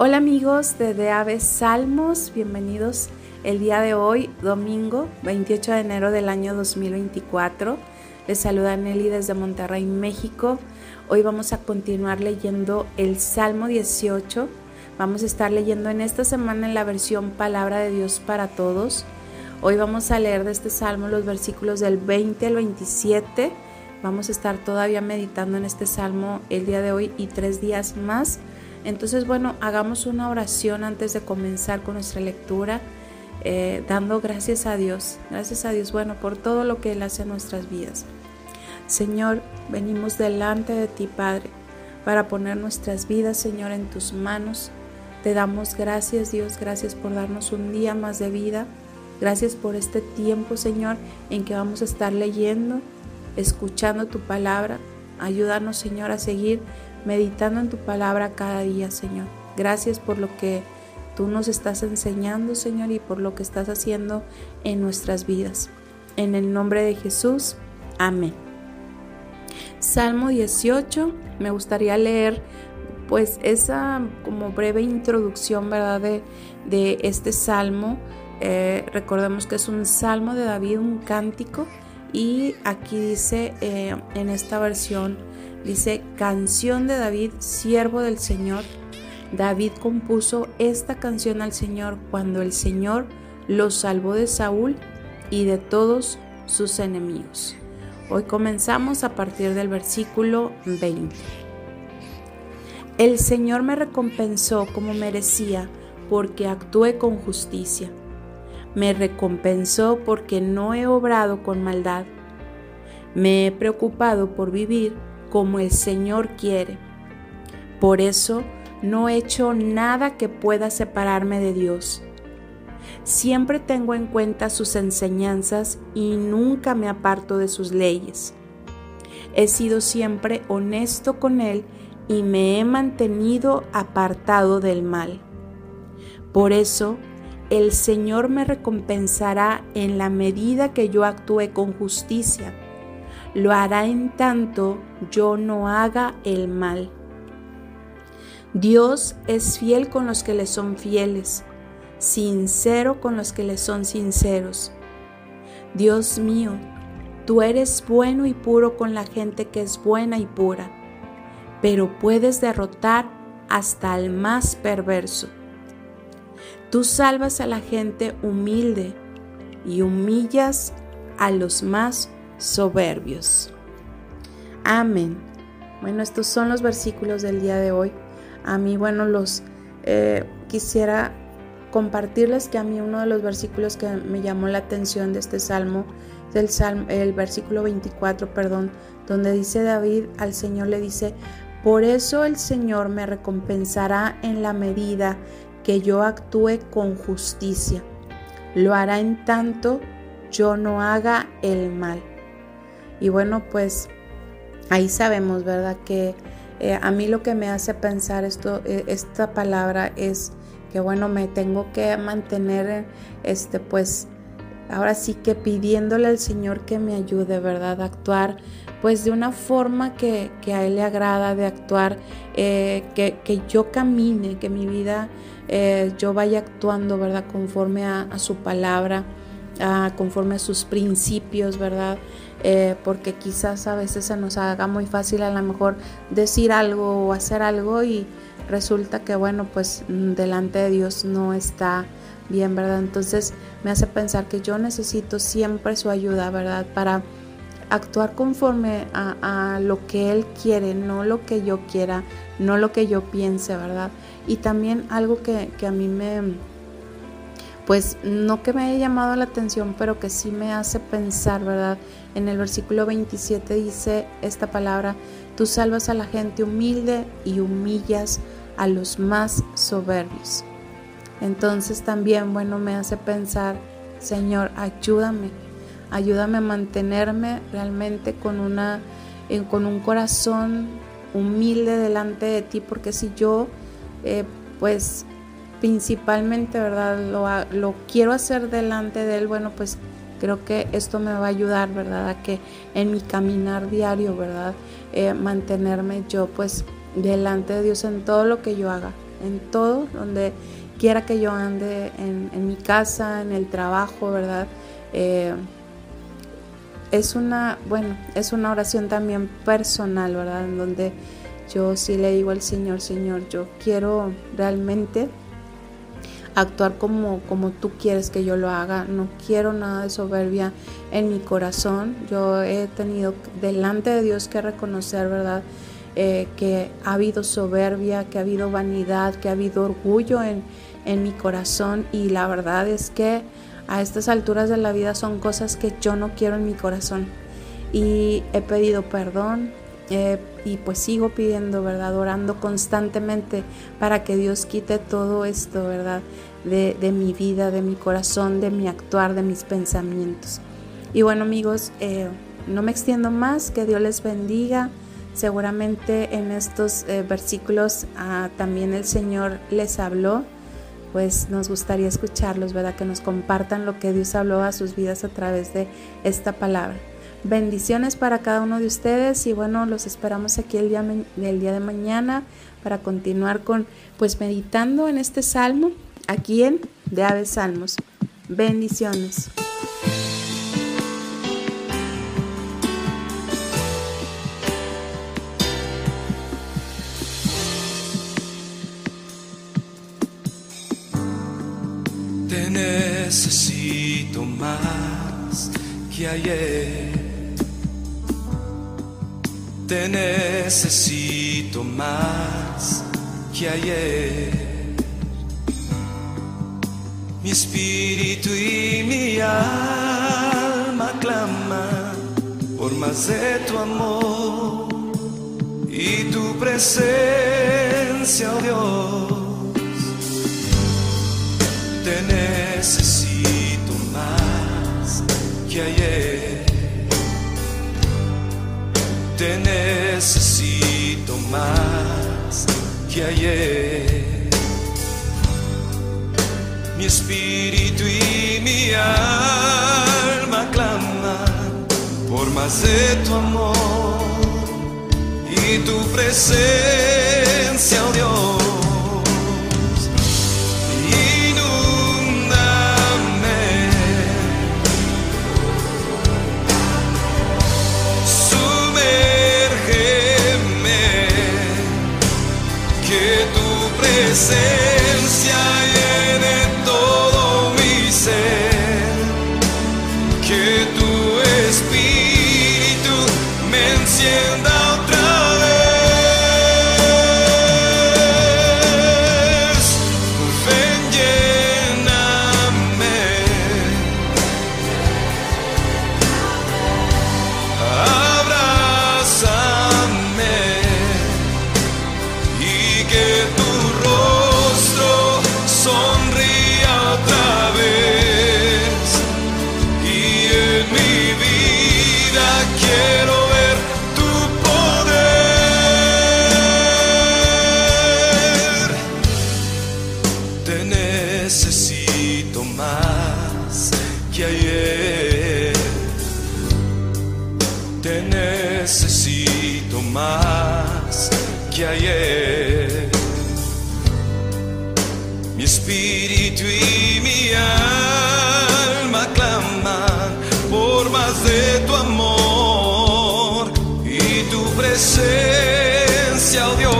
Hola amigos de De Aves Salmos, bienvenidos el día de hoy, domingo 28 de enero del año 2024. Les saluda Nelly desde Monterrey, México. Hoy vamos a continuar leyendo el Salmo 18. Vamos a estar leyendo en esta semana en la versión Palabra de Dios para Todos. Hoy vamos a leer de este salmo los versículos del 20 al 27. Vamos a estar todavía meditando en este salmo el día de hoy y tres días más. Entonces, bueno, hagamos una oración antes de comenzar con nuestra lectura, eh, dando gracias a Dios, gracias a Dios, bueno, por todo lo que Él hace en nuestras vidas. Señor, venimos delante de ti, Padre, para poner nuestras vidas, Señor, en tus manos. Te damos gracias, Dios, gracias por darnos un día más de vida. Gracias por este tiempo, Señor, en que vamos a estar leyendo, escuchando tu palabra. Ayúdanos, Señor, a seguir meditando en tu palabra cada día, Señor. Gracias por lo que tú nos estás enseñando, Señor, y por lo que estás haciendo en nuestras vidas. En el nombre de Jesús, amén. Salmo 18, me gustaría leer pues esa como breve introducción, ¿verdad? De, de este salmo. Eh, recordemos que es un salmo de David, un cántico, y aquí dice eh, en esta versión Dice, canción de David, siervo del Señor. David compuso esta canción al Señor cuando el Señor lo salvó de Saúl y de todos sus enemigos. Hoy comenzamos a partir del versículo 20. El Señor me recompensó como merecía porque actué con justicia. Me recompensó porque no he obrado con maldad. Me he preocupado por vivir como el Señor quiere. Por eso no he hecho nada que pueda separarme de Dios. Siempre tengo en cuenta sus enseñanzas y nunca me aparto de sus leyes. He sido siempre honesto con Él y me he mantenido apartado del mal. Por eso, el Señor me recompensará en la medida que yo actúe con justicia lo hará en tanto yo no haga el mal. Dios es fiel con los que le son fieles, sincero con los que le son sinceros. Dios mío, tú eres bueno y puro con la gente que es buena y pura, pero puedes derrotar hasta al más perverso. Tú salvas a la gente humilde y humillas a los más soberbios. Amén. Bueno, estos son los versículos del día de hoy. A mí, bueno, los eh, quisiera compartirles que a mí uno de los versículos que me llamó la atención de este salmo del salmo, el versículo 24, perdón, donde dice David al Señor le dice, por eso el Señor me recompensará en la medida que yo actúe con justicia. Lo hará en tanto yo no haga el mal. Y bueno, pues ahí sabemos, ¿verdad? Que eh, a mí lo que me hace pensar esto, eh, esta palabra es que bueno, me tengo que mantener, este, pues, ahora sí que pidiéndole al Señor que me ayude, ¿verdad? A actuar pues de una forma que, a Él le agrada, de actuar, eh, que, yo camine, que mi vida yo vaya actuando, ¿verdad? Conforme a, a su palabra, conforme a sus principios, ¿verdad? Eh, porque quizás a veces se nos haga muy fácil a lo mejor decir algo o hacer algo y resulta que bueno pues mm, delante de Dios no está bien, ¿verdad? Entonces me hace pensar que yo necesito siempre su ayuda, ¿verdad? Para actuar conforme a, lo que Él quiere, no lo que yo quiera, no lo que yo piense, ¿verdad? Y también algo que, que a mí me, pues no que me haya llamado la atención, pero que sí me hace pensar, ¿verdad? En el versículo 27 dice esta palabra, tú salvas a la gente humilde y humillas a los más soberbios. Entonces también, bueno, me hace pensar, Señor, ayúdame, ayúdame a mantenerme realmente con, una, con un corazón humilde delante de ti, porque si yo, eh, pues, principalmente, ¿verdad? Lo, lo quiero hacer delante de Él, bueno, pues creo que esto me va a ayudar, ¿verdad? A que en mi caminar diario, ¿verdad? Eh, mantenerme yo pues delante de Dios en todo lo que yo haga. en todo, donde quiera que yo ande, en, mi casa, en el trabajo, ¿verdad? Eh, es una, bueno, es una oración también personal, ¿verdad? En donde yo sí le digo al Señor, Señor, yo quiero realmente actuar como, como tú quieres que yo lo haga. No quiero nada de soberbia en mi corazón. Yo he tenido delante de Dios que reconocer, ¿verdad? Eh, que ha habido soberbia, que ha habido vanidad, que ha habido orgullo en, en mi corazón y la verdad es que a estas alturas de la vida son cosas que yo no quiero en mi corazón. Y he pedido perdón y pues sigo pidiendo, ¿verdad? Orando constantemente para que Dios quite todo esto, ¿verdad? De, mi vida, de mi corazón, de mi actuar, de mis pensamientos. Y bueno amigos, eh, no me extiendo más, que Dios les bendiga. Seguramente en estos eh, versículos ah, también el Señor les habló pues nos gustaría escucharlos, ¿verdad? Que nos compartan lo que Dios habló a sus vidas a través de esta palabra. Bendiciones para cada uno de ustedes y bueno, los esperamos aquí el día, el día de mañana para continuar con, pues meditando en este salmo, aquí en De Aves Salmos. Bendiciones. Que ayer. Te necesito más que ayer. Mi espíritu y mi alma claman por más de tu amor y tu presencia, oh Dios te necesito que ayer. Te necesito más que ayer. Mi espíritu y mi alma claman por más de tu amor y tu presencia, más que ayer. Mi espíritu y mi alma claman por más de tu amor y tu presencia, oh Dios.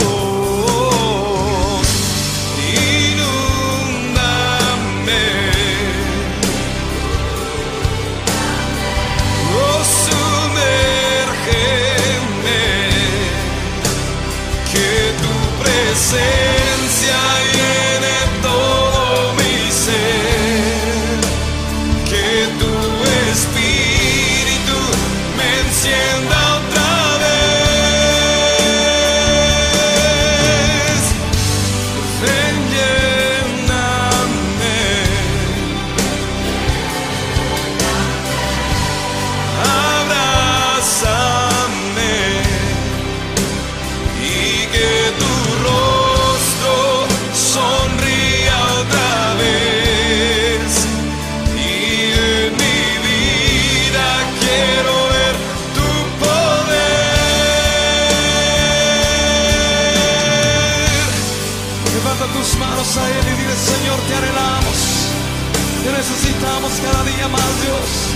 esencia. Él y dile,